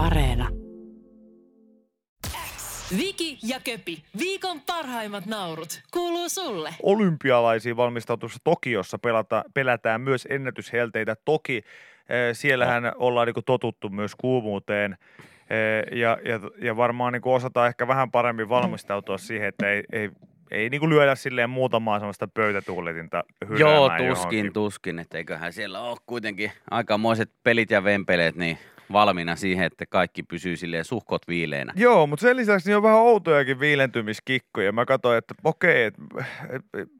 Areena. Viki ja Köpi, viikon parhaimmat naurut, kuuluu sulle. olympialaisiin valmistautuessa Tokiossa pelata, pelätään myös ennätyshelteitä. Toki eh, siellähän ollaan niin totuttu myös kuumuuteen eh, ja, ja, ja varmaan niin osataan ehkä vähän paremmin valmistautua siihen, että ei, ei, ei niin lyödä silleen muutamaa sellaista pöytätuuletinta Joo, tuskin, johonkin. tuskin, että eiköhän siellä ole kuitenkin aikamoiset pelit ja vempeleet niin valmiina siihen, että kaikki pysyy silleen suhkot viileänä. Joo, mutta sen lisäksi niin on vähän outojakin viilentymiskikkoja. Mä katsoin, että okei, että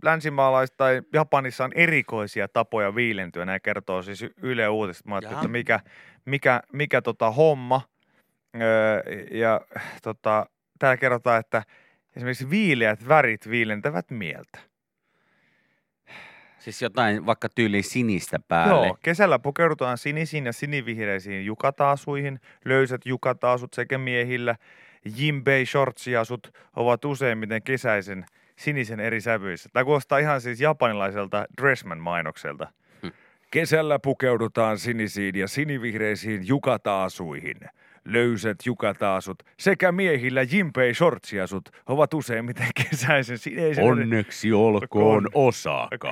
länsimaalais- tai Japanissa on erikoisia tapoja viilentyä. Nämä kertoo siis Yle Uutiset. Mä ajattelin, että mikä, mikä, mikä tota homma. Öö, ja tota, täällä kerrotaan, että esimerkiksi viileät värit viilentävät mieltä. Siis jotain vaikka tyyliin sinistä päälle. Joo, kesällä pukeudutaan sinisiin ja sinivihreisiin jukataasuihin, löysät jukataasut sekä miehillä. Jimbei shortsiasut ovat useimmiten kesäisen sinisen eri sävyissä. Tämä kuulostaa ihan siis japanilaiselta Dressman-mainokselta. Hm. Kesällä pukeudutaan sinisiin ja sinivihreisiin jukataasuihin. Löysät jukataasut sekä miehillä jimpei shortsiasut ovat useimmiten kesäisen sinisen. Onneksi olkoon Osaka.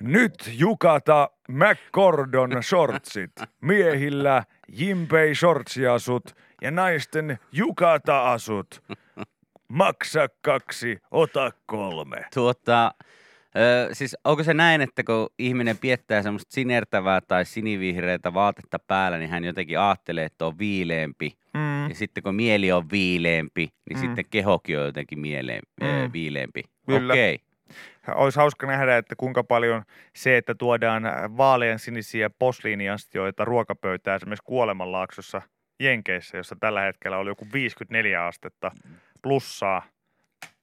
Nyt Jukata McCordon shortsit. Miehillä Jimpei shortsiasut ja naisten Jukata-asut. Maksa kaksi, ota kolme. Tuota, ö, siis onko se näin, että kun ihminen piettää semmoista sinertävää tai sinivihreätä vaatetta päällä, niin hän jotenkin ajattelee, että on viileempi. Mm, Ja sitten kun mieli on viileempi, niin Mm. sitten kehokin on jotenkin mieleen, Mm. mm. viileempi. Kyllä. Okei. Olisi hauska nähdä, että kuinka paljon se, että tuodaan vaalean sinisiä posliiniastioita ruokapöytään esimerkiksi Kuolemanlaaksossa Jenkeissä, jossa tällä hetkellä oli joku 54 astetta plussaa.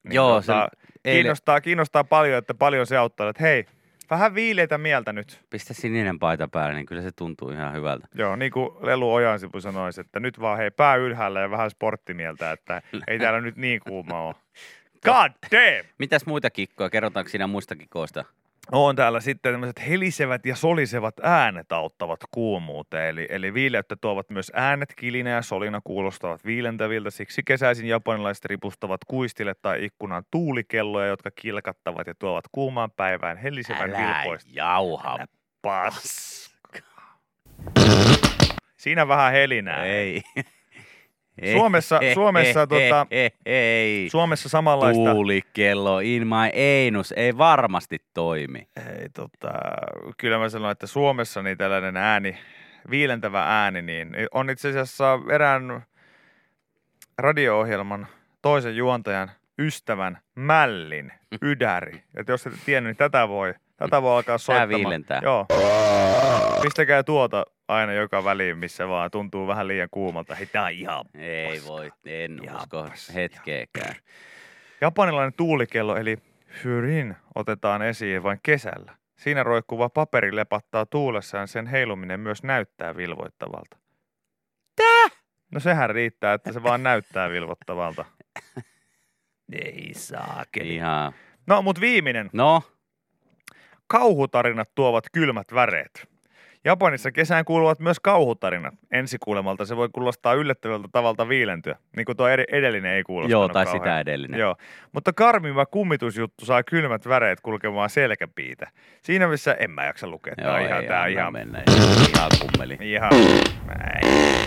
Niin Joo, tota, se eilen, kiinnostaa, kiinnostaa paljon, että paljon se auttaa, että hei, vähän viileitä mieltä nyt. pistä sininen paita päälle, niin kyllä se tuntuu ihan hyvältä. Joo, niin kuin Lelu Ojansipu sanoisi, että nyt vaan hei pää ylhäällä ja vähän sporttimieltä, että ei täällä nyt niin kuuma ole. God damn! Mitäs muita kikkoja? Kerrotaanko siinä muista kikoista? On täällä sitten tämmöiset helisevät ja solisevat äänet auttavat kuumuuteen. Eli, eli viileyttä tuovat myös äänet, kilinä ja solina kuulostavat viilentäviltä. Siksi kesäisin japanilaiset ripustavat kuistille tai ikkunaan tuulikelloja, jotka kilkattavat ja tuovat kuumaan päivään helisevän vilpoista. jauha. Paska. Siinä vähän helinää. Ei. Suomessa- Suomessa tota- ei. Suomessa samanlaista... Tuulikello in my anus ei varmasti toimi. Ei, tota, kyllä mä sanon, että Suomessa niin tällainen ääni, viilentävä ääni, niin on itse asiassa erään radio-ohjelman toisen juontajan ystävän Mällin ydäri. Että jos et tiennyt, niin tätä voi, tätä voi alkaa soittamaan. viilentää. Joo. Pistäkää tuota aina joka väliin, missä vaan tuntuu vähän liian kuumalta. Hei, tää on ihan Ei paska. voi, en Ihan usko paska. hetkeäkään. Japanilainen tuulikello eli Fyrin otetaan esiin vain kesällä. Siinä roikkuva paperi lepattaa tuulessaan, sen heiluminen myös näyttää vilvoittavalta. Tää? No sehän riittää, että se vaan näyttää vilvoittavalta. Ei saakeli. Ihan. No, mut viimeinen. No, Kauhutarinat tuovat kylmät väreet. Japanissa kesään kuuluvat myös kauhutarinat. Ensikuulemalta se voi kuulostaa yllättävältä tavalta viilentyä, niin kuin tuo edellinen ei kuulostanut joo, tai kauhean. sitä edellinen. Joo, mutta karmiva kummitusjuttu saa kylmät väreet kulkemaan selkäpiitä. Siinä missä en mä jaksa lukea. Tää on ihan, ei ihan, Mennä. Ihan kummeli. ihan, ei.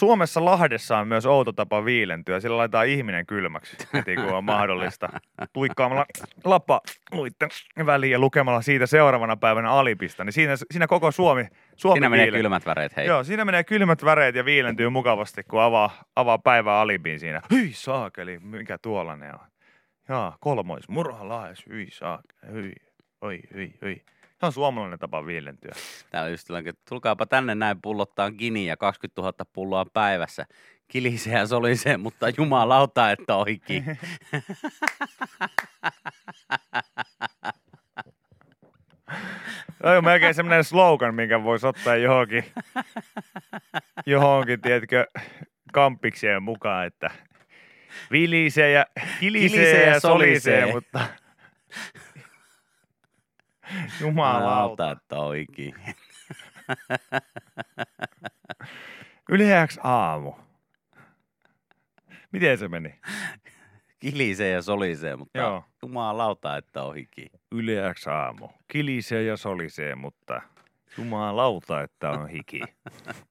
Suomessa Lahdessa on myös outo tapa viilentyä. Sillä laitetaan ihminen kylmäksi heti kun on mahdollista. Tuikkaamalla lappa luitten väliin ja lukemalla siitä seuraavana päivänä alipista. Niin siinä, siinä koko Suomi, Suomi Siinä menee viilen- kylmät väreet, hei. Joo, siinä menee kylmät väreet ja viilentyy mukavasti, kun avaa, avaa päivää alibiin siinä. Hyi saakeli, mikä tuollainen on. Jaa, kolmois, murhalaes, hyi saakeli, hyi, oi, hyi, hyi. Se on suomalainen tapa viilentyä. Täällä just että tulkaapa tänne näin pullottaan giniä 20 000 pulloa päivässä. Kilisee ja solisee, mutta jumalauta, että oikein. Toi on melkein semmoinen slogan, minkä voisi ottaa johonkin, johonkin, tiedätkö, kampikseen mukaan, että vilisee ja kilisee, Kilisee ja solisee, solisee. mutta jumalauta. Jumalauta, että oikein. Yleäks aamu. Miten se meni? Kilisee ja solisee, mutta Joo. jumalauta, että on hiki. Yleäks aamu. Kilisee ja solisee, mutta jumalauta, että on hiki.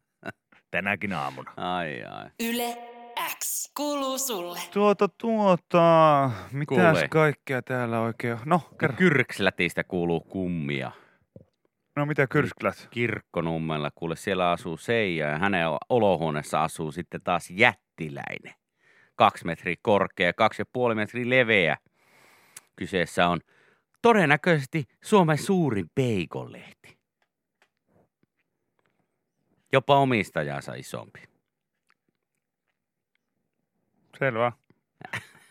Tänäkin aamuna. Ai ai. Yle X kuuluu sulle. Tuota, tuota, mitäs Kuule. kaikkea täällä oikein on? No, kerro. Kyrkslätistä kuuluu kummia. No mitä kyrskylät? Kirkkonummella, kuule siellä asuu Seija ja hänen olohuoneessa asuu sitten taas jättiläinen. Kaksi metriä korkea, kaksi ja puoli metriä leveä. Kyseessä on todennäköisesti Suomen suurin peikonlehti. Jopa omistajansa isompi. Selvä.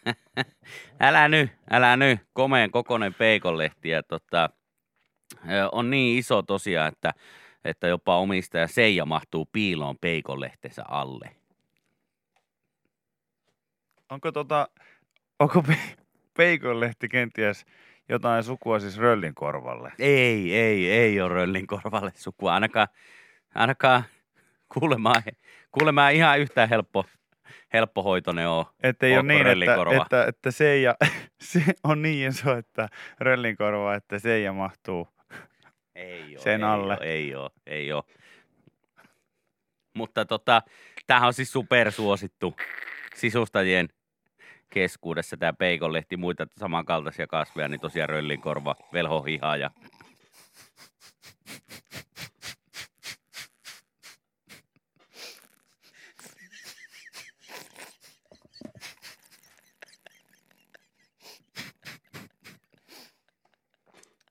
Älä nyt, älä nyt. Komeen kokonen peikonlehti ja tota, on niin iso tosiaan, että, että jopa omistaja Seija mahtuu piiloon peikonlehtensä alle. Onko tota, onko pe- peikonlehti kenties jotain sukua siis röllinkorvalle? Ei, ei, ei ole Röllin korvalle sukua. Ainakaan, ainakaan kuulemaan, kuulemaan ihan yhtä helppo, helppohoitoinen on. Että ei ole niin, että, röllinkorva? että, että Seija, se on niin iso, että röllinkorva, että Seija mahtuu. Ei ole, Sen ei alle. Ole, ei ole, ei ole. Mutta tota, tämähän on siis supersuosittu sisustajien keskuudessa tämä peikonlehti, muita samankaltaisia kasveja, niin tosiaan röllinkorva, velhohiha ja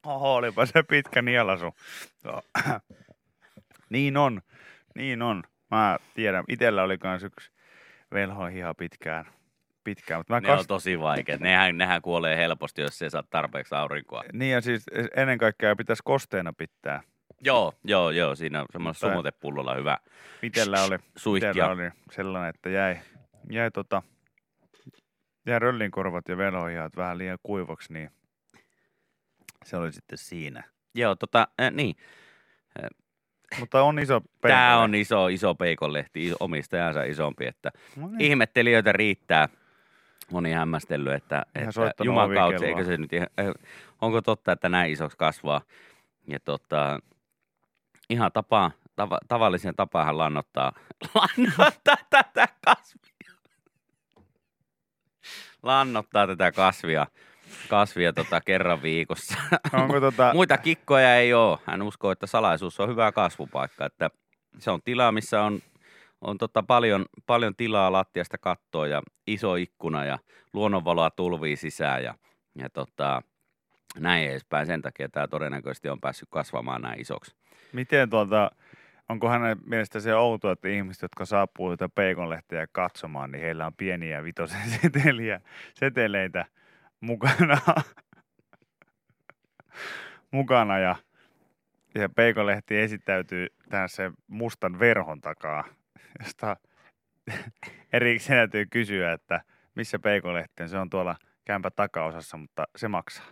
Oho, olipa se pitkä nielasu. Niin on, niin on. Mä tiedän, itellä oli kans yksi velhohiha pitkään. pitkään mutta mä ne on tosi vaikeat. Nehän, nehän kuolee helposti, jos ei saa tarpeeksi aurinkoa. Niin ja siis ennen kaikkea pitäisi kosteena pitää. Joo, joo, joo, siinä on semmoinen sumutepullolla hyvä Itellä oli, suihkia. itellä oli sellainen, että jäi, jäi, tota, jäi röllinkorvat ja velhohihat vähän liian kuivaksi, niin se oli sitten siinä. Joo, tota, äh, niin. Mutta on iso Tämä peikonlehti. on iso, iso peikonlehti, omistajansa isompi, että No niin. ihmettelijöitä riittää. Moni hämmästellyt, että, että Juman kautta, eikö se nyt ihan, eh, onko totta, että näin isoksi kasvaa. Ja tota, ihan tapa, tava, tavallisen tapaan lannottaa, lannottaa tätä kasvia. Lannottaa tätä kasvia, kasvia tota kerran viikossa. Onko tota, Muita kikkoja ei ole. Hän uskoo, että salaisuus on hyvä kasvupaikka. Että se on tila, missä on, on tota paljon, paljon tilaa lattiasta kattoa ja iso ikkuna ja luonnonvaloa tulvii sisään ja, ja tota, näin edespäin. Sen takia tämä todennäköisesti on päässyt kasvamaan näin isoksi. miten tuota, onko hänen mielestä se outoa, että ihmiset, jotka saapuu tätä peikonlehteä katsomaan, niin heillä on pieniä vitosen seteliä, seteleitä mukana, mukana ja, ja peikonlehti esittäytyy tähän sen mustan verhon takaa, josta erikseen täytyy kysyä, että missä peikonlehti on. Se on tuolla kämpä takaosassa, mutta se maksaa.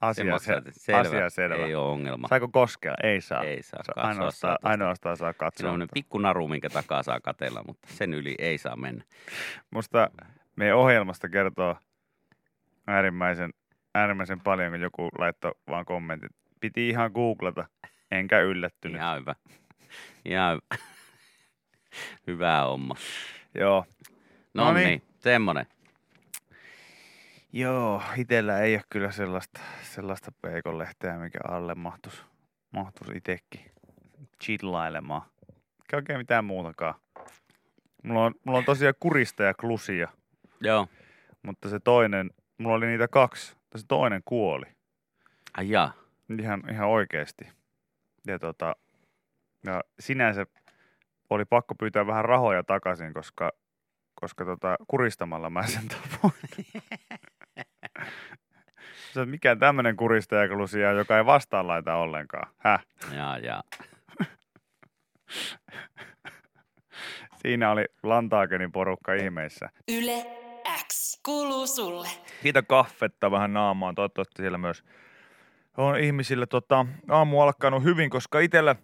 Asia, Se maksaa, se, selvä, asia selvä. Ei ole ongelma. Saako koskea? Ei saa. Ei saa ainoastaan, saa tosta. ainoastaan saa Siinä katsoa. on pikku naru, minkä takaa saa katella, mutta sen yli ei saa mennä. Musta meidän ohjelmasta kertoo äärimmäisen, äärimmäisen paljon, kun joku laittoi vaan kommentit. Piti ihan googlata, enkä yllättynyt. Ihan hyvä. Ihan hyvä. hyvä homma. Joo. No, No niin, niin. semmonen. Joo, itellä ei ole kyllä sellaista, sellaista peikonlehteä, mikä alle mahtuisi mahtus itekin chillailemaan. Eikä oikein mitään muutakaan. Mulla on, mulla on tosiaan kurista ja klusia, Joo. mutta se toinen, mulla oli niitä kaksi, se toinen kuoli. Ai jaa. Ihan, ihan oikeasti. Ja, tota, ja sinänsä oli pakko pyytää vähän rahoja takaisin, koska, koska tota, kuristamalla mä sen tapoin. Se, mikä tämmöinen kuristajaklusia, joka ei vastaan laita ollenkaan. Häh? Jaa, jaa. Siinä oli Lantaakenin porukka ihmeissä. Yle kuuluu sulle. Siitä kaffetta vähän naamaan. Toivottavasti siellä myös on ihmisillä tota, aamu alkanut hyvin, koska itsellä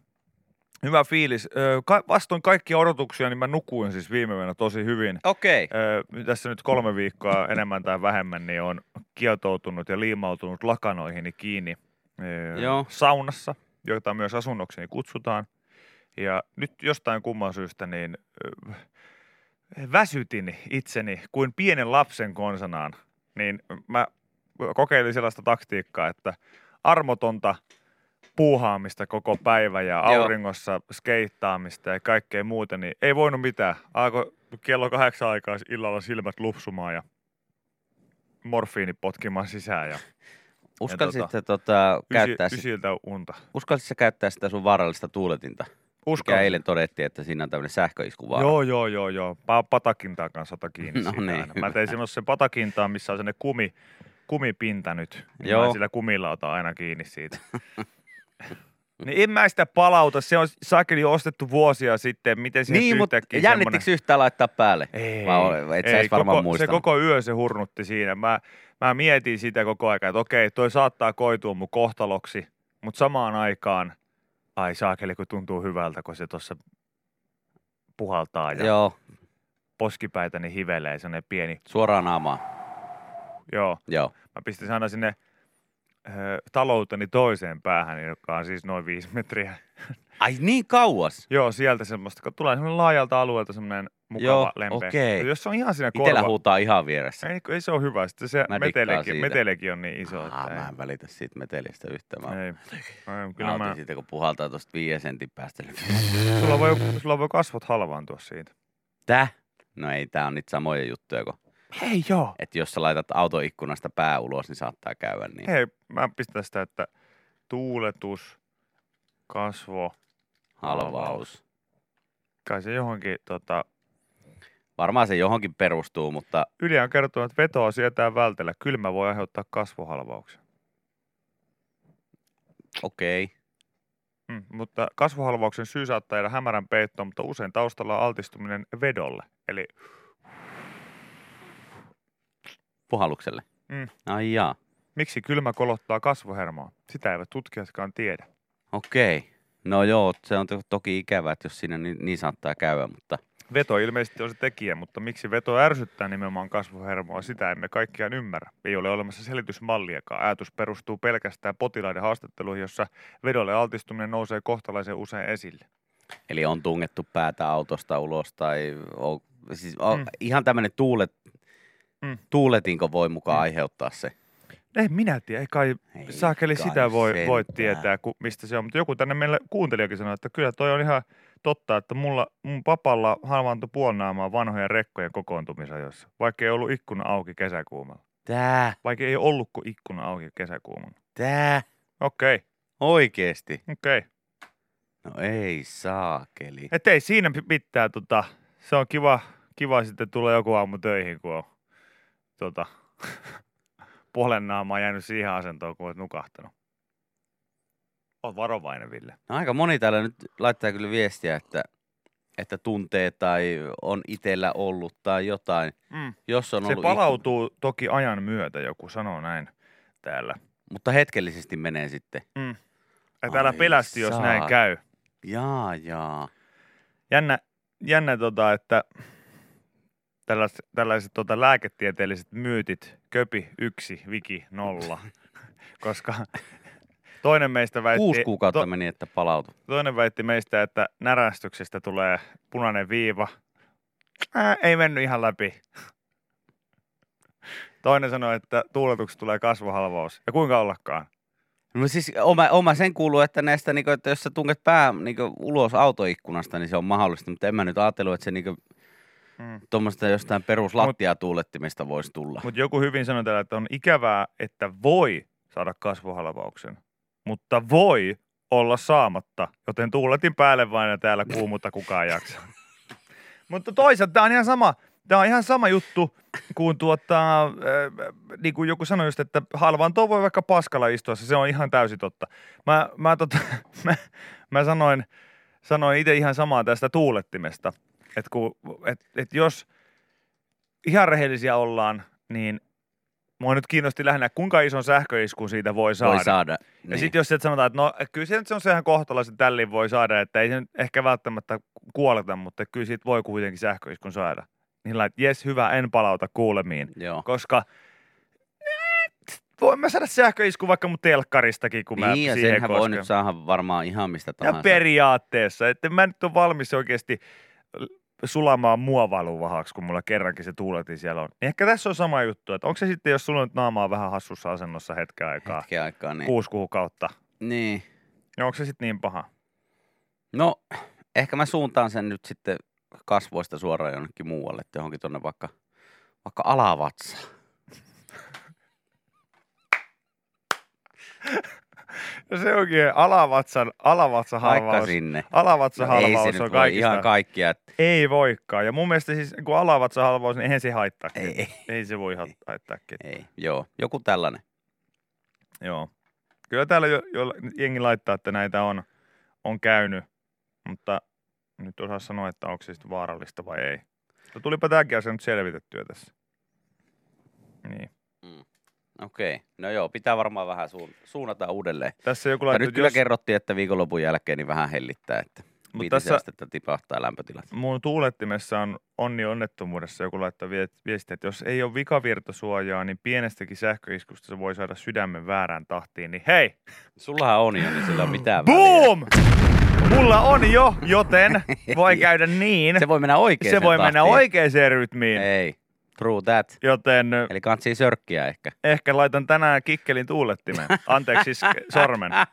Hyvä fiilis. Ka- vastoin kaikkia odotuksia, niin mä nukuin siis viime yönä tosi hyvin. Okei. Ö, tässä nyt kolme viikkoa enemmän tai vähemmän, niin on kietoutunut ja liimautunut lakanoihini kiinni Joo. saunassa, joita myös asunnokseni kutsutaan. Ja nyt jostain kumman syystä niin väsytin itseni kuin pienen lapsen konsanaan. Niin mä kokeilin sellaista taktiikkaa, että armotonta puuhaamista koko päivä ja Joo. auringossa skeittaamista ja kaikkea muuta, niin ei voinut mitään. Alkoi kello kahdeksan aikaa illalla silmät lupsumaan ja morfiini potkimaan sisään ja Uskallisitko tota, käyttää, ysi, sit, ysiltä unta. uskallisitko käyttää sitä sun vaarallista tuuletinta? Uskon. eilen todettiin, että siinä on tämmöinen sähköiskuvaara. Joo, joo, joo, joo. Pa- patakintaan kanssa ota kiinni No niin, aina. Mä tein semmoisen patakintaan, missä on sellainen kumi, kumipinta nyt. Niin Joo. Mä sillä kumilla otan aina kiinni siitä. niin en mä sitä palauta. Se on saakeli ostettu vuosia sitten. Miten siihen Niin, mutta jännittikö semmonen- yhtään laittaa päälle? Ei, Vai ol- et ei varmaan koko, se muistanut. koko yö se hurnutti siinä. Mä, mä mietin sitä koko ajan, että okei, toi saattaa koitua mun kohtaloksi, mutta samaan aikaan, ai saakeli, kun tuntuu hyvältä, kun se tuossa puhaltaa ja Joo, poskipäitäni hivelee sellainen pieni, suoraan naamaan. joo. Joo. Mä pistin aina sinne ö, talouteni toiseen päähän, joka on siis noin viisi metriä. Ai niin kauas? Joo, sieltä semmoista, kun tulee semmoinen laajalta alueelta semmoinen mukava Joo, lempeä. Ja Jos se on ihan siinä Itellä korva... huutaa ihan vieressä. Ei, ei se ole hyvä. Sitten se Mä siitä. metelekin on niin iso, Aa, että mä en välitä siitä metelistä yhtään. Mä ei. ei kyllä mä, siitä, kun puhaltaa tuosta viiden sentin päästä. sulla, voi, sulla voi kasvot halvaantua siitä. Tää? No ei, tää on niitä samoja juttuja, kun Hei joo. että jos sä laitat autoikkunasta pää ulos, niin saattaa käydä niin. Hei, mä pistän sitä, että tuuletus, kasvo, Halvaus. kai se johonkin tota, Varmaan se johonkin perustuu, mutta Yli on kertonut, että vetoa sietää vältellä. Kylmä voi aiheuttaa kasvohalvauksia. okei. Okay. Mm, mutta kasvohalvauksen syy saattaa jäädä hämärän peittoon, mutta usein taustalla on altistuminen vedolle. Eli Puhallukselle. Mm. Ai jaa. miksi kylmä kolottaa kasvohermoa? Sitä eivät tutkijatkaan tiedä. Okei. Okay. No joo, se on to- toki ikävää, että jos siinä niin, niin saattaa käydä, mutta Veto ilmeisesti on se tekijä, mutta miksi veto ärsyttää nimenomaan kasvohermoa, sitä emme kaikkiaan ymmärrä. Ei ole olemassa selitysmalliakaan. Ajatus perustuu pelkästään potilaiden haastatteluihin, jossa vedolle altistuminen nousee kohtalaisen usein esille. eli on tungettu päätä autosta ulos tai on, siis on, Mm. ihan tämmöinen tuulet, Mm. tuuletinko voi mukaan Mm. aiheuttaa se. Ei minä tiedä, ei kai Ei saakeli kai sitä voi, voi tietää, ku, mistä se on. Mutta joku tänne meille kuuntelijakin sanoi, että kyllä toi on ihan totta, että mulla, mun papalla halvaantui puolnaamaan vanhojen rekkojen kokoontumisajoissa, vaikka ei ollut ikkuna auki kesäkuumalla. Tää, Vaikka ei ollut kuin ikkuna auki kesäkuumalla. tää, Okei, okay, oikeesti. okei. Okay. No ei saakeli. Et ei siinä pi- pitää, tota, se on kiva, kiva sitten tulla joku aamu töihin, kun on tota, puolen naamaa jäänyt siihen asentoon, kun olet nukahtanut. Oot varovainen, Ville. No aika moni täällä nyt laittaa kyllä viestiä, että, että tuntee tai on itellä ollut tai jotain. Mm. Jos on Se ollut palautuu toki ajan myötä, joku sanoo näin täällä. Mutta hetkellisesti menee sitten. Ja täällä Ai pelästi, jos näin saa. käy. Jaa, jaa. Jännä, jännä tota, että tällaiset, tällaiset tota, lääketieteelliset myytit, köpi yksi, viki nolla. Koska toinen meistä väitti, Kuusi kuukautta to, meni, että palautu. toinen väitti meistä, että närästyksestä tulee punainen viiva. Ää, ei mennyt ihan läpi. Toinen sanoi, että tuuletuksesta tulee kasvohalvaus. Ja kuinka ollakaan? No siis oma, oma sen kuuluu, että näistä, niin kuin, että jos sä tunket pää niin kuin, ulos autoikkunasta, niin se on mahdollista. Mutta en mä nyt ajatellut, että se niin kuin, Mm. tuommoista jostain peruslattiatuulettimesta voisi tulla. Mutta joku hyvin sanoi täällä, että on ikävää, että voi saada kasvohalvauksen, mutta voi olla saamatta, joten tuuletin päälle vain ja täällä kuumutta kukaan jaksa. mutta toisaalta tämä on ihan sama, tämä on ihan sama juttu kuin tuota, äh, niin kuin joku sanoi just, että halvaantoon voi vaikka paskalla istua, se on ihan täysin totta. Mä, mä, tota, mä, mä sanoin, sanoin itse ihan samaa tästä tuulettimesta, että et, et jos ihan rehellisiä ollaan, niin mua nyt kiinnosti lähinnä, kuinka ison sähköiskun siitä voi saada. Voi saada. Ja Niin. sitten jos sieltä sanotaan, että no kyllä se nyt se on sehän kohtalaisen tällin voi saada, että ei se nyt ehkä välttämättä kuoleta, mutta kyllä siitä voi kuitenkin sähköiskun saada. Niin lait, jes hyvä, en palauta kuulemiin. Joo. Koska voin mä saada sähköisku vaikka mun telkkaristakin, kun mä Niin, ja siihen senhän voi kosken. nyt saada varmaan ihan mistä Ja tahansa. periaatteessa, että mä nyt on valmis oikeasti sulamaan muovaluvahaksi, kun mulla kerrankin se tuuletin siellä on. Niin ehkä tässä on sama juttu, että onko se sitten, jos sulla on nyt naamaa vähän hassussa asennossa hetken aikaa, Hetken aikaa, niin. kuusi kuukautta, niin. niin onko se sitten niin paha? No, ehkä mä suuntaan sen nyt sitten kasvoista suoraan jonnekin muualle, että johonkin tonne vaikka, vaikka alavatsaan. Ja se onkin alavatsan, halvaus. sinne. Alavatsan No, ei se on kaikista. ihan kaikkia. Ei voikaan. Ja mun mielestä siis kun alavatsan halvaus, niin eihän se haittaa. ei, ei, ei se voi ha- haittaa ei, joo, joku tällainen. Joo. Kyllä täällä jo, jo, jengi laittaa, että näitä on, on käynyt, mutta nyt osaa sanoa, että onko se sitten vaarallista vai ei. Mutta tulipa tämäkin asia nyt selvitettyä tässä. Niin. Okei, no joo, pitää varmaan vähän suun, suunnata uudelleen. Tässä joku laittoi, nyt kyllä jos kerrottiin, että viikonlopun jälkeen niin vähän hellittää, että Mut tässä- astetta tipahtaa lämpötilat. mun tuulettimessa on onni onnettomuudessa joku laittaa vie- viestiä, että jos ei ole vikavirtasuojaa, niin pienestäkin sähköiskusta se voi saada sydämen väärään tahtiin. Niin hei, Sullahan on jo, niin sillä on mitään väliä. boom! Mulla on jo, joten voi käydä niin. Se voi mennä oikein. Se voi mennä oikeaan rytmiin. Ei, true that. Joten Eli kantsii sörkkiä ehkä. ehkä laitan tänään kikkelin tuulettimeen. Anteeksi siis sormen.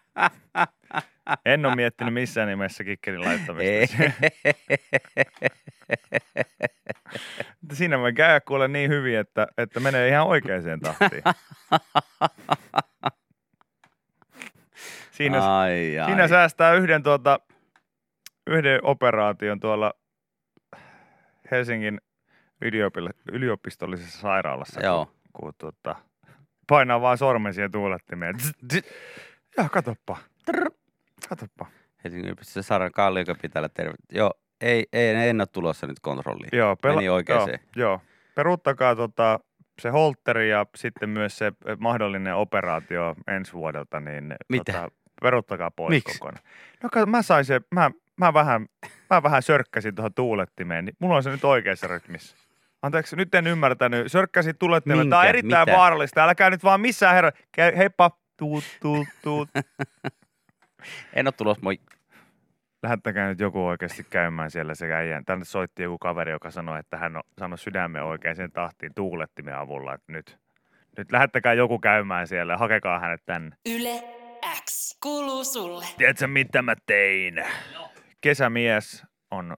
En ole miettinyt missään nimessä kikkelin laittamista. Siinä voi käydä kuule niin hyvin, että, että menee ihan oikeaan tahtiin. Siinä, ai, ai. siinä säästää yhden, tuota, yhden operaation tuolla Helsingin yliopistollisessa sairaalassa. Joo. Kun, kun tuota, painaa vaan sormen siihen tuulettimeen. Joo, katoppa. Trrr. Katoppa. Helsingin yliopistossa Saara Kalliokapitällä terve. Joo, ei, ei, en ole tulossa nyt kontrolliin. Joo, Meni oikeeseen. Joo, joo. Peruuttakaa tota, se holteri ja sitten myös se mahdollinen operaatio ensi vuodelta, niin Mitä? Tota, peruuttakaa pois Miksi? kokonaan. No kato, mä sain se, mä, mä vähän, mä vähän sörkkäsin tuohon tuulettimeen, niin mulla on se nyt oikeassa rytmissä. Anteeksi, nyt en ymmärtänyt. Sörkkäsin tuulettimeen. Tämä on erittäin Mitä? vaarallista. Älkää nyt vaan missään herra. Käy, heippa. Tuut, tuut, tuut. En ole tulossa, moi. Lähettäkää nyt joku oikeasti käymään siellä sekä äijän. Tänne soitti joku kaveri, joka sanoi, että hän on sanonut sydämen oikeaan tahtiin tuulettimen avulla. Että nyt, nyt lähettäkää joku käymään siellä ja hakekaa hänet tänne. Yle X kuuluu sulle. Tiedätkö mitä mä tein? Kesämies on,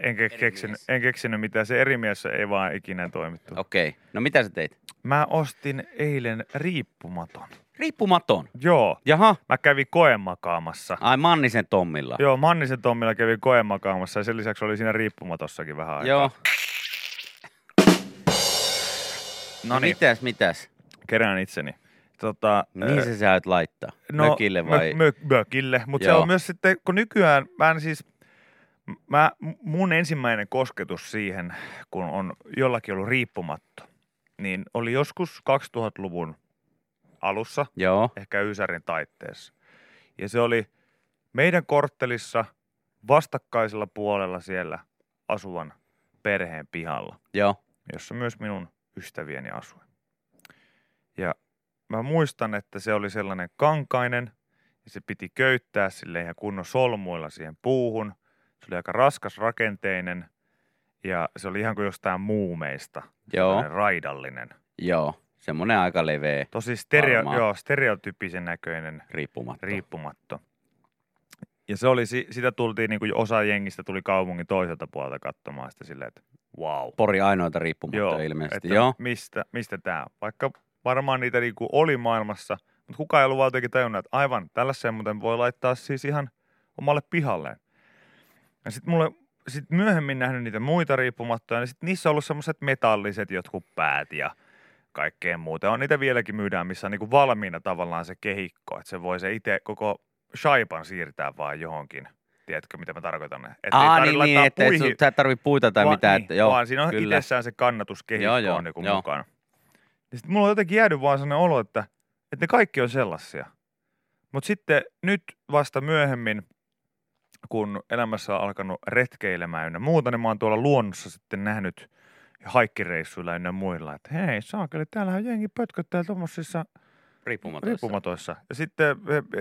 en, ke- keksinyt, Erimies. en keksinyt mitään. Se erimies ei vaan ikinä toimittu. Okei, no mitä sä teit? Mä ostin eilen riippumaton. Riippumaton. Joo, Jaha, mä kävin koemakaamassa. ai Mannisen Tommilla. Joo, Mannisen Tommilla kävin koemakaamassa ja sen lisäksi oli siinä riippumatossakin vähän aikaa. Joo. No niin, Mitäs, mitäs? kerään itseni. Tota, Mihin sä sä laittaa? Mökille vai? Mö, mö, mökille, mutta se on myös sitten, kun nykyään mä en siis, mä, mun ensimmäinen kosketus siihen, kun on jollakin ollut riippumatto, niin oli joskus 2000-luvun alussa, Joo, ehkä Ysärin taitteessa. Ja se oli meidän korttelissa vastakkaisella puolella siellä asuvan perheen pihalla joo. jossa myös minun ystävieni asui. Ja mä muistan, että se oli sellainen kankainen, ja se piti köyttää sille ihan kunnon solmuilla siihen puuhun. Se oli aika raskas rakenteinen, ja se oli ihan kuin jostain muumeista. Joo. Raidallinen. Joo, semmonen aika leveä, Tosi stereo, Varmaan. joo, stereotypisen näköinen riippumatta. riippumatto. Ja se oli, si- sitä tultiin, niin kuin osa jengistä tuli kaupungin toiselta puolelta katsomaan sitä silleen, että wow. Pori ainoita riippumatta ilmeisesti. että Joo, Mistä, mistä tämä? Vaikka varmaan niitä niinku oli maailmassa, mutta kukaan ei ollut vaan jotenkin tajunnut, että aivan, tällaisen muuten voi laittaa siis ihan omalle pihalleen. Ja sitten mulle sit myöhemmin nähnyt niitä muita riippumattoja, niin sit niissä on ollut semmoiset metalliset jotkut päät ja kaikkea muuta. On niitä vieläkin myydään, missä on niinku valmiina tavallaan se kehikko, että se voi se itse koko shaipan siirtää vaan johonkin. Tiedätkö, mitä mä tarkoitan? Että ei Aa, tarvitse niin, niin että et sun- sä et tarvii puita tai Va- mitään. niin, Että, joo, vaan siinä on kyllä. itsessään se kannatuskehikko Joo, joo, on niinku joo. mukana. Niin sit mulla on jotenkin jäänyt vaan sellainen olo, että, että ne kaikki on sellaisia. Mutta sitten nyt vasta myöhemmin, kun elämässä on alkanut retkeilemään ynnä muuta, niin mä oon tuolla luonnossa sitten nähnyt haikkireissuilla ynnä muilla, että hei saakeli, täällähän jengi pötköttää tuommoisissa Riippumaton. riippumatoissa. Ja sitten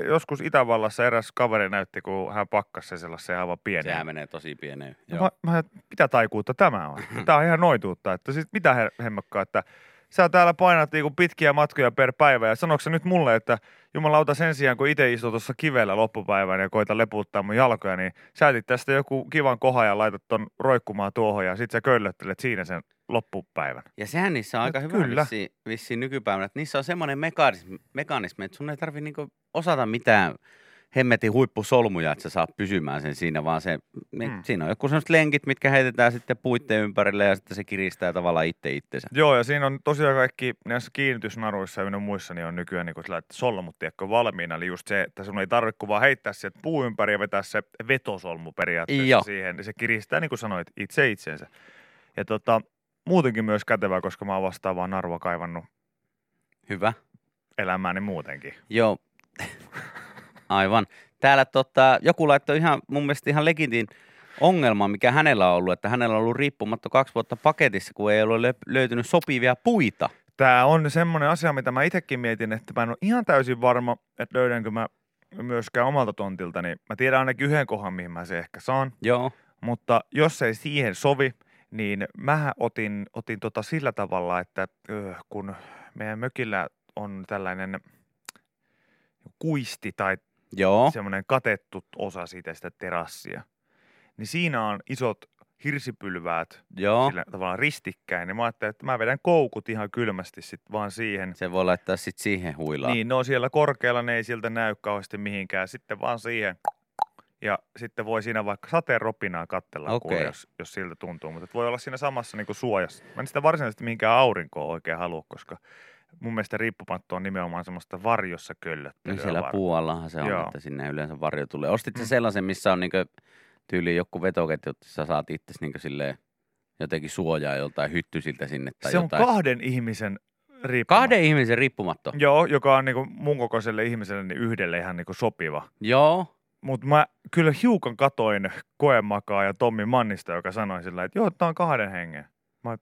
joskus Itävallassa eräs kaveri näytti, kun hän pakkasi sen sellaisen aivan pienen. Sehän menee tosi pieneen. Joo. Mä, mä, mitä taikuutta tämä on? Tämä on ihan noituutta. Että siis mitä he, hemmokkaa, että sä täällä painat niinku pitkiä matkoja per päivä ja sanoiko sä nyt mulle, että jumalauta sen sijaan, kun itse istun tuossa kivellä loppupäivän ja koita leputtaa mun jalkoja, niin sä etit tästä joku kivan kohan ja laitat ton roikkumaan tuohon ja sit sä köllöttelet siinä sen loppupäivän. Ja sehän niissä on aika Et hyvä kyllä. vissiin, vissiin nykypäivänä, että niissä on semmoinen mekanismi, mekanismi että sun ei tarvi niinku osata mitään hemmetin huippusolmuja, että sä saat pysymään sen siinä, vaan se, Mm. siinä on joku sellaiset lenkit, mitkä heitetään sitten puitteen ympärille ja sitten se kiristää tavallaan itse itsensä. Joo, ja siinä on tosiaan kaikki näissä kiinnitysnaruissa ja muissa, niin on nykyään niin sillä, että solmut tiedätkö, valmiina. Eli just se, että sun ei tarvitse kuin vaan heittää sieltä puu ympäri ja vetää se vetosolmu periaatteessa Joo. siihen. Niin se kiristää, niin kuin sanoit, itse itsensä. Ja tota, muutenkin myös kätevää, koska mä oon vastaavaa narua kaivannut Hyvä. elämääni muutenkin. Joo, aivan. Täällä tota, joku laittoi ihan, mun mielestä ihan legitin ongelma, mikä hänellä on ollut, että hänellä on ollut riippumatta kaksi vuotta paketissa, kun ei ole lö- löytynyt sopivia puita. Tämä on semmoinen asia, mitä mä itsekin mietin, että mä en ole ihan täysin varma, että löydänkö mä myöskään omalta tontiltani. Mä tiedän ainakin yhden kohan, mihin mä se ehkä saan. Joo, Mutta jos ei siihen sovi, niin mä otin, otin tota sillä tavalla, että öö, kun meidän mökillä on tällainen kuisti tai joo, semmoinen katettu osa siitä sitä terassia, niin siinä on isot hirsipylväät joo. sillä tavalla ristikkäin. Niin mä ajattelin, että mä vedän koukut ihan kylmästi sit vaan siihen. Se voi laittaa sitten siihen huilaan. Niin, ne on siellä korkealla, ne ei sieltä näy kauheasti mihinkään. Sitten vaan siihen. Ja sitten voi siinä vaikka sateen ropinaa katsella, okay. Okei. jos, jos siltä tuntuu. Mutta voi olla siinä samassa niin kuin suojassa. Mä en sitä varsinaisesti mihinkään aurinkoon oikein halua, koska mun mielestä riippumatto on nimenomaan semmoista varjossa köllöttelyä. Niin siellä var- puuallahan se on, Joo. että sinne yleensä varjo tulee. Ostit sä Mm. sellaisen, missä on niinku tyyli joku vetoketju, että sä saat itse niinku silleen jotenkin suojaa joltain hyttysiltä sinne tai Se on jotain. kahden ihmisen riippumatto. Kahden ihmisen riippumatto. Joo, joka on niin kuin mun kokoiselle ihmiselle niin yhdelle ihan niin kuin sopiva. Joo, Mutta mä kyllä hiukan katoin koemakaa ja Tommi Mannista, joka sanoi sillä, että joo, tää on kahden hengen. Mä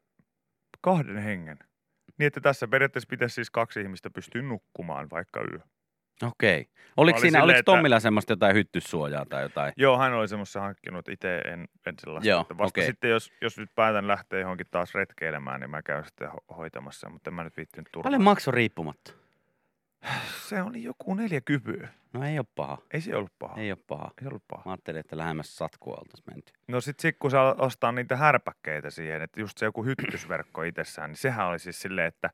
kahden hengen. Niin, että tässä periaatteessa pitäisi siis kaksi ihmistä pystyä nukkumaan vaikka yö. okei. Oliko siinä, silleen, oliko että- Tommilla semmoista jotain hyttyssuojaa tai jotain? Joo, hän oli semmoista hankkinut, itse en, en sellaista. Joo, Että Vasta okei. sitten, jos, jos nyt päätän lähteä johonkin taas retkeilemään, niin mä käyn sitten ho- hoitamassa, mutta en mä nyt viittinyt turvaa. Paljon makso riippumatta? Se oli joku neljä kypyä. No ei ole paha. Ei se ollut paha. Ei ole paha. Ei ollut paha. Mä ajattelin, että lähemmäs satkua oltaisiin menty. No sit, sit kun saa ostaa niitä härpäkkeitä siihen, että just se joku hyttysverkko itsessään, niin sehän oli siis silleen, että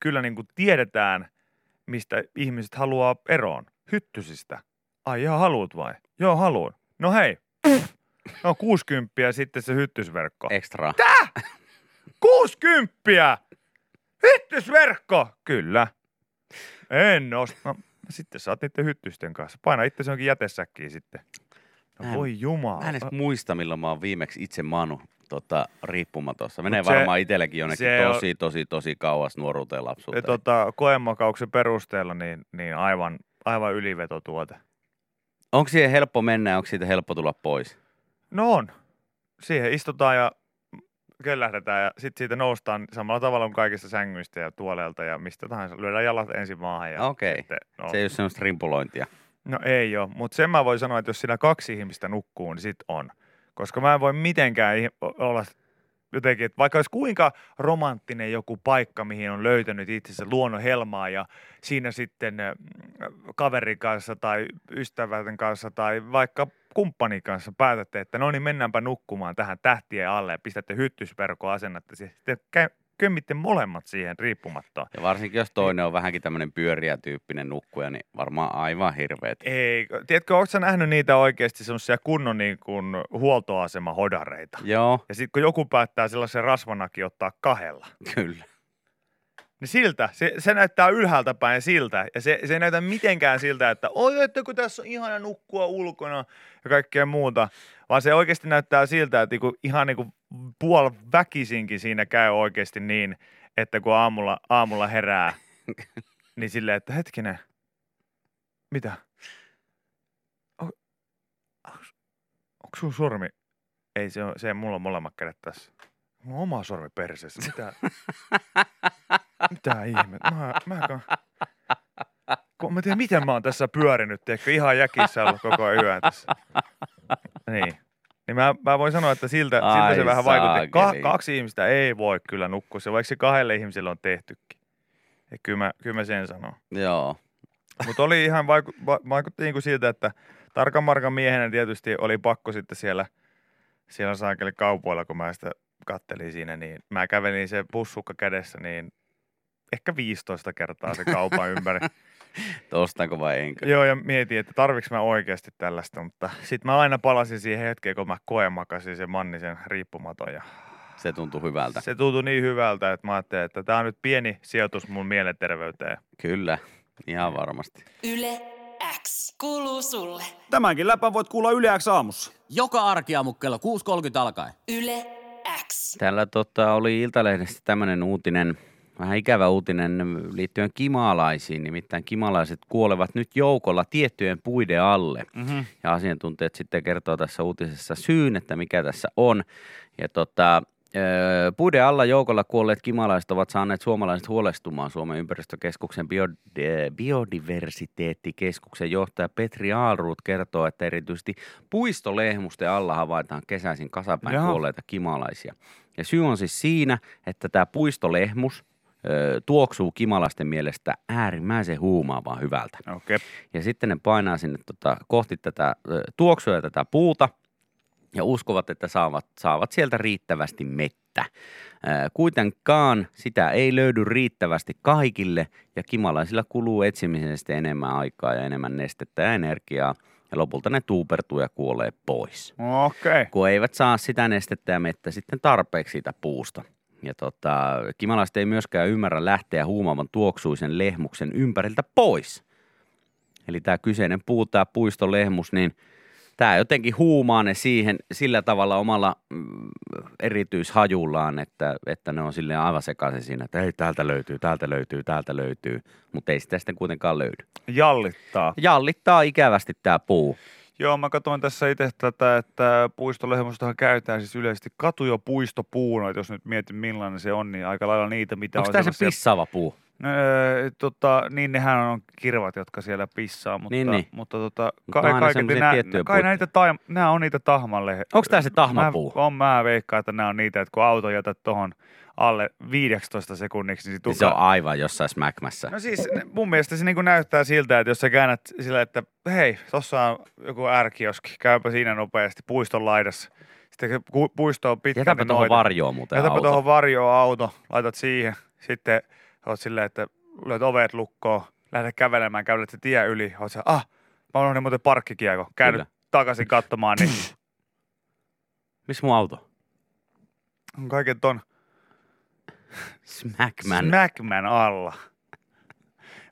kyllä niin kuin tiedetään, mistä ihmiset haluaa eroon. Hyttysistä. Ai ihan haluut vai? Joo, haluun. No hei. No 60 sitten se hyttysverkko. Extra. 60! Hyttysverkko! Kyllä. En osta. No, sitten saat niiden hyttysten kanssa. Paina itse se onkin jätesäkkiin sitten. Mä No en- voi jumala. Mä en edes muista, milloin mä oon viimeksi itse maannut tota, riippumatossa. Menee Mut se- varmaan itsellekin jonnekin se on- tosi, tosi, tosi kauas nuoruuteen lapsuuteen. tota, koemakauksen perusteella niin, niin aivan, aivan ylivetotuote. Onko siihen helppo mennä ja onko siitä helppo tulla pois? No on. Siihen istutaan ja kellähdetään ja sitten siitä noustaan samalla tavalla kuin kaikista sängyistä ja tuoleilta ja mistä tahansa. Lyödään jalat ensin maahan ja Okei. sitten, no, Se ei ole semmoista rimpulointia. no ei ole, mutta sen mä voin sanoa, että jos siinä kaksi ihmistä nukkuu, niin sit on. Koska mä en voi mitenkään olla jotenkin, että vaikka olisi kuinka romanttinen joku paikka, mihin on löytänyt itsensä luonnon helmaa ja siinä sitten äh, kaverin kanssa tai ystävän kanssa tai vaikka kumppanin kanssa päätätte, että no niin mennäänpä nukkumaan tähän tähtien alle ja pistätte hyttysverkko asennatte. Sitten käy, kömmitte molemmat siihen riippumatta. Ja varsinkin jos toinen on vähänkin tämmöinen pyöriä tyyppinen nukkuja, niin varmaan aivan hirveet. Ei, tiedätkö, ootko nähnyt niitä oikeasti semmoisia kunnon niin kuin huoltoasemahodareita? Joo, Ja sitten kun joku päättää sellaisen rasvanakin ottaa kahdella, kyllä. Niin siltä, se, se näyttää ylhäältä päin siltä. Ja se, se ei näytä mitenkään siltä, että oi, että kun tässä on ihana nukkua ulkona ja kaikkea muuta. Vaan se oikeasti näyttää siltä, että niinku, ihan niinku puol väkisinkin siinä käy oikeasti niin, että kun aamulla, aamulla herää, niin silleen, että hetkinen, mitä? On, onko sun sormi? Ei, se on, se mulla on molemmat kädet tässä. Mulla on oma sormi perseessä. Mitä? Mitä ihmettä? Mä, mä, mä, kun mä tiedän, miten mä oon tässä pyörinyt, tiedätkö, ihan jäkissä ollut koko yön tässä. Niin. Niin mä, mä voin sanoa, että siltä, Ai siltä se vähän vaikutti. Ka, kaksi ihmistä ei voi kyllä nukkua, se vaikka se kahdelle ihmiselle on tehtykin. Ja kyllä mä, kyllä mä sen sanon. Joo. Mutta oli ihan vaiku, va, vaikutti niin kuin siltä, että tarkan markan miehenä tietysti oli pakko sitten siellä, siellä saakeli kaupoilla, kun mä sitä kattelin siinä, niin mä kävelin se pussukka kädessä, niin ehkä 15 kertaa se kaupan ympäri. Ostanko vai enkö? Joo, ja mietin, että tarviks mä oikeasti tällaista, mutta sitten mä aina palasin siihen hetkeen, kun mä koemakasin sen Mannisen riippumaton. Ja Se tuntuu hyvältä. se tuntui niin hyvältä, että mä ajattelin, että tämä on nyt pieni sijoitus mun mielenterveyteen. Kyllä, ihan varmasti. Yle X kuuluu sulle. Tämänkin läpän voit kuulla Yle X aamussa. Joka arkiaamu kello 6.30 alkaen. Yle X. Täällä tota, oli Iltalehdessä tämmöinen uutinen, vähän ikävä uutinen liittyen kimalaisiin. Nimittäin kimalaiset kuolevat nyt joukolla tiettyjen puiden alle. Mm-hmm. Ja asiantuntijat sitten kertoo tässä uutisessa syyn, että mikä tässä on. Ja tota, puiden alla joukolla kuolleet kimalaiset ovat saaneet suomalaiset huolestumaan Suomen ympäristökeskuksen biodiversiteettikeskuksen johtaja Petri Aalruut kertoo, että erityisesti puistolehmusten alla havaitaan kesäisin kasapäin Jaha. kuolleita kimalaisia. Ja syy on siis siinä, että tämä puistolehmus tuoksuu kimalaisten mielestä äärimmäisen huumaavaa hyvältä. Okei. Ja sitten ne painaa sinne tota, kohti tätä tuoksua ja tätä puuta ja uskovat, että saavat, saavat sieltä riittävästi mettä. Kuitenkaan sitä ei löydy riittävästi kaikille ja kimalaisilla kuluu etsimisestä enemmän aikaa ja enemmän nestettä ja energiaa ja lopulta ne tuupertuu ja kuolee pois Okei. kun eivät saa sitä nestettä ja mettä sitten tarpeeksi siitä puusta. Ja tota, kimalaiset ei myöskään ymmärrä lähteä huumaavan tuoksuisen lehmuksen ympäriltä pois. Eli tämä kyseinen puu, tämä puistolehmus, niin tämä jotenkin huumaa ne siihen sillä tavalla omalla mm, erityishajullaan, että, että ne on silleen aivan sekaisin siinä, että ei täältä löytyy, täältä löytyy, täältä löytyy, mutta ei sitä sitten kuitenkaan löydy. Jallittaa. Jallittaa ikävästi tämä puu. Joo, mä katsoin tässä itse tätä, että puistolehmustahan käytetään siis yleisesti katu- ja puistopuuna, että jos nyt mietin millainen se on, niin aika lailla niitä, mitä Onko on tämä se pissaava puu? Öö, tota, niin nehän on kirvat, jotka siellä pissaa, mutta, Niin, niin. mutta tota, kaiketi semmoisia nää, kai näitä taim, nämä on niitä tahmalle. Onko tää se tahmapuu? Mä, on, mä veikkaan, että nämä on niitä, että kun auto jätät tuohon alle 15 sekunniksi, niin Niin se on aivan jossain smäkmässä. No siis mun mielestä se niinku näyttää siltä, että jos sä käännät sillä, että hei, tossa on joku ärkioski, käypä siinä nopeasti puiston laidassa. Sitten kun pu- puisto on pitkä, Jätäpä niin tuohon varjoon muuten Jätäpä auto. tuohon varjoon auto, laitat siihen. Sitten oot silleen, että lyöt ovet lukkoon, lähdet kävelemään, kävelet se tie yli. Oot sä, ah, mä unohdin muuten parkkikiekko. Käännyt Kyllä. takaisin katsomaan, niin Missä mun auto? on kaiken ton Smackman. Smackman alla.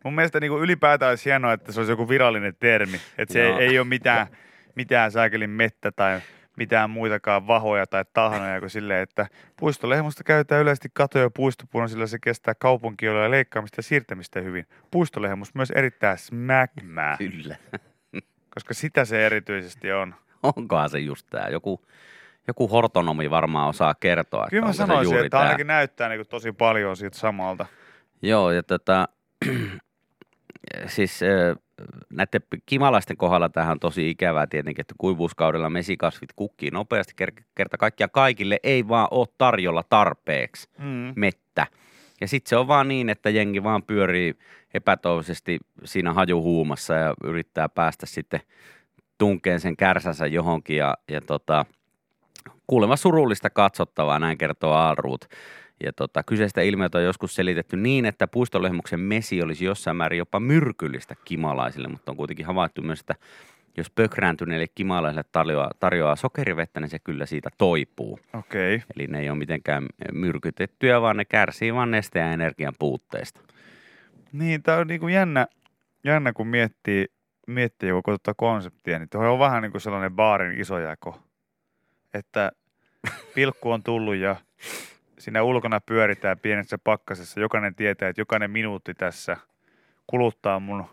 Mun mielestä niin ylipäätään olisi hienoa, että se olisi joku virallinen termi. Että se ei, Joo. ei ole mitään, mitään sääkelin mettä tai mitään muitakaan vahoja tai tahnoja kuin silleen, että puistolehmusta käytetään yleisesti kato- ja puistopuuna, sillä se kestää kaupunkioloja leikkaamista ja siirtämistä hyvin. Puistolehmus myös erittäin smackmää, Kyllä. koska sitä se erityisesti on. Onkohan se just tää? Joku, joku hortonomi varmaan osaa kertoa. Kyllä mä sanoisin, juuri että tää. ainakin näyttää niin tosi paljon siitä samalta. Joo, ja tota, siis näiden kimalaisten kohdalla tähän on tosi ikävää tietenkin, että kuivuuskaudella mesikasvit kukkii nopeasti. Ker- kerta kaikkiaan kaikille ei vaan ole tarjolla tarpeeksi Mm. mettä. Ja sitten se on vaan niin, että jengi vaan pyörii epätoivoisesti siinä hajuhuumassa ja yrittää päästä sitten tunkeen sen kärsänsä johonkin ja, ja tota, kuulemma surullista katsottavaa, näin kertoo Aalruut. Ja tota, kyseistä ilmiötä on joskus selitetty niin, että puistolehmuksen mesi olisi jossain määrin jopa myrkyllistä kimalaisille, mutta on kuitenkin havaittu myös, että jos pökrääntyneille kimalaisille tarjoaa, tarjoaa sokerivettä, niin se kyllä siitä toipuu. Okei. Okay. Eli ne ei ole mitenkään myrkytettyjä, vaan ne kärsii vaan nesteen ja energian puutteesta. Niin, tää on niinku jännä, jännä, kun miettii, miettii koko tota konseptia, niin toi on vähän niin kuin sellainen baarin isojako. Että pilkku on tullut ja siinä ulkona pyöritään pienessä pakkasessa. Jokainen tietää, että jokainen minuutti tässä kuluttaa mun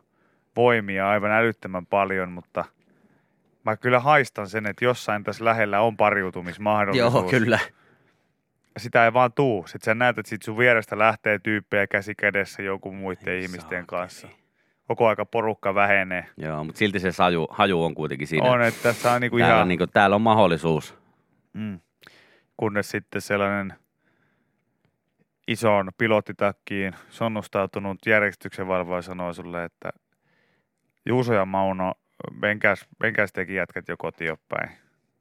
voimia aivan älyttömän paljon, mutta mä kyllä haistan sen, että jossain tässä lähellä on pariutumismahdollisuus. Joo, kyllä. Sitä ei vaan tuu. Sitten sä näet, että sit sun vierestä lähtee tyyppejä käsi kädessä joku muiden Ei ihmisten saakeli. kanssa. Koko aika porukka vähenee. Joo, mutta silti se saju, haju on kuitenkin siinä. On, että tässä on niinku täällä, ihan... niin kuin, täällä on mahdollisuus. Mm. Kunnes sitten sellainen isoon pilottitakkiin sonnustautunut järjestyksenvalvoja sanoo sulle, että Juuso ja Mauno, menkääs, menkääs tekin jätkät jo kotiin päin.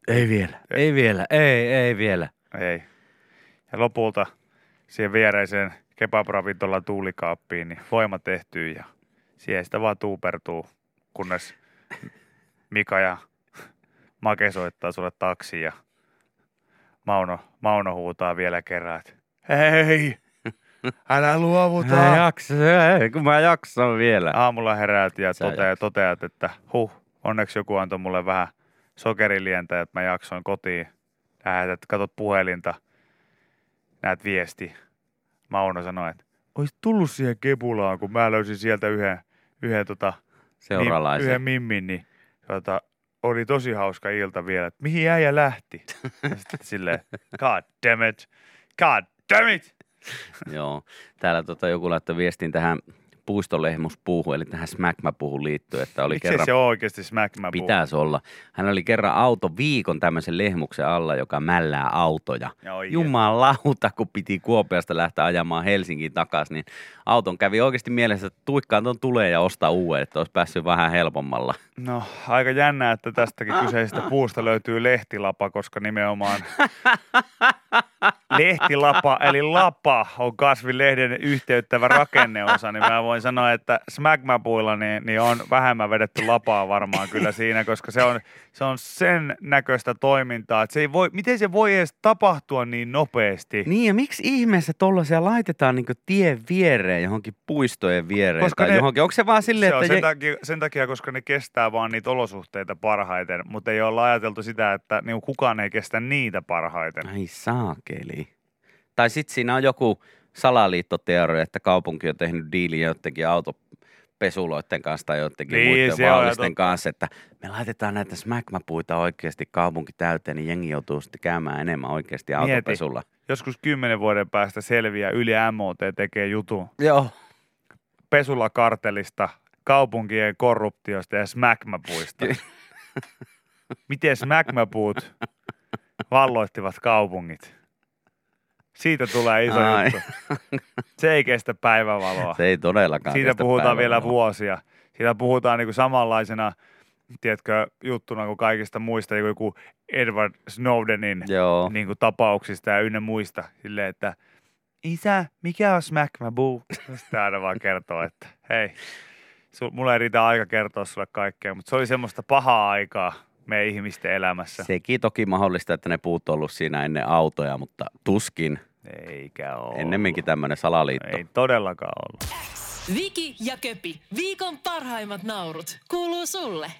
Ei vielä, ei vielä, ei, ei vielä. Ei. Ja lopulta siihen viereiseen kebab-ravintolan tuulikaappiin, niin voima tehtyy ja siihen sitä vaan tuupertuu, kunnes Mika ja Make soittaa sulle taksi ja Mauno, Mauno huutaa vielä kerran, että hei, älä luovuta. Mä jaksan, ei, kun mä jaksan vielä. Aamulla heräät ja Sä toteat, toteat, että huh, onneksi joku antoi mulle vähän sokerilientä, että mä jaksoin kotiin. Lähetät, katot puhelinta, näet viesti. Mauno sanoi, että olisit tullut siihen kepulaan, kun mä löysin sieltä yhden, yhden, tota, Seuralaisen. yhden mimmin, niin tota, oli tosi hauska ilta vielä. että Mihin äijä lähti? Ja sitten god damn it, god damn it. Joo. Täällä tota, joku laittoi viestin tähän puistolehmuspuuhun, eli tähän smackmapuuhun liittyen, että oli Miksi kerran... se ole oikeasti mä Pitäisi olla. Hän oli kerran auto viikon tämmöisen lehmuksen alla, joka mällää autoja. Ja oi Jumalauta, kun piti Kuopiasta lähteä ajamaan Helsinkiin takaisin, niin auton kävi oikeasti mielessä, että tuikkaan ton tulee ja ostaa uuden, että olisi päässyt vähän helpommalla. No, aika jännää, että tästäkin kyseisestä puusta löytyy lehtilapa, koska nimenomaan lehtilapa, eli lapa, on kasvilehden yhteyttävä rakenneosa, niin mä voin sanoa, että smackmapuilla niin, niin on vähemmän vedetty lapaa varmaan kyllä siinä, koska se on, se on sen näköistä toimintaa, että se ei voi, miten se voi edes tapahtua niin nopeasti? Niin ja miksi ihmeessä tollaisia laitetaan niin tien viereen, johonkin puistojen viereen Koska tai ne- johonkin? Onko se vaan silleen, se on että... sen, je- takia, sen takia, koska ne kestää vaan niitä olosuhteita parhaiten, mutta ei olla ajateltu sitä, että niin kukaan ei kestä niitä parhaiten. Ai saakeli. Tai sitten siinä on joku salaliittoteoria, että kaupunki on tehnyt diilin jotenkin autopesuloiden kanssa tai jotenkin Niin, muiden vaallisten kanssa, että me laitetaan näitä smackmapuita oikeasti kaupunki täyteen, niin jengi joutuu sitten käymään enemmän oikeasti Mieti. autopesulla. Joskus kymmenen vuoden päästä selviää, yli MOT tekee jutun Joo. pesulakartelista, kaupunkien korruptiosta ja smackmapuista. Miten smackmapuut valloittivat kaupungit? Siitä tulee iso Ai. juttu. Se ei kestä päivävaloa. Se ei todellakaan Siitä kestä puhutaan vielä päivänvaloa. vuosia. Siitä puhutaan niin kuin samanlaisena, tiedätkö, juttuna kuin kaikista muista, niin kuin joku Edward Snowdenin Joo. niin kuin tapauksista ja ynnä muista. Silleen, että isä, mikä on Smack My Boo? Sitten aina vaan kertoo, että hei, sul, mulla ei riitä aika kertoa sulle kaikkea, mutta se oli semmoista pahaa aikaa meidän ihmisten elämässä. Sekin toki mahdollista, että ne puut on ollut siinä ennen autoja, mutta tuskin Eikä ole. ennemminkin tämmöinen salaliitto. Ei todellakaan ollut. Viki ja Köpi, viikon parhaimmat naurut, kuuluu sulle.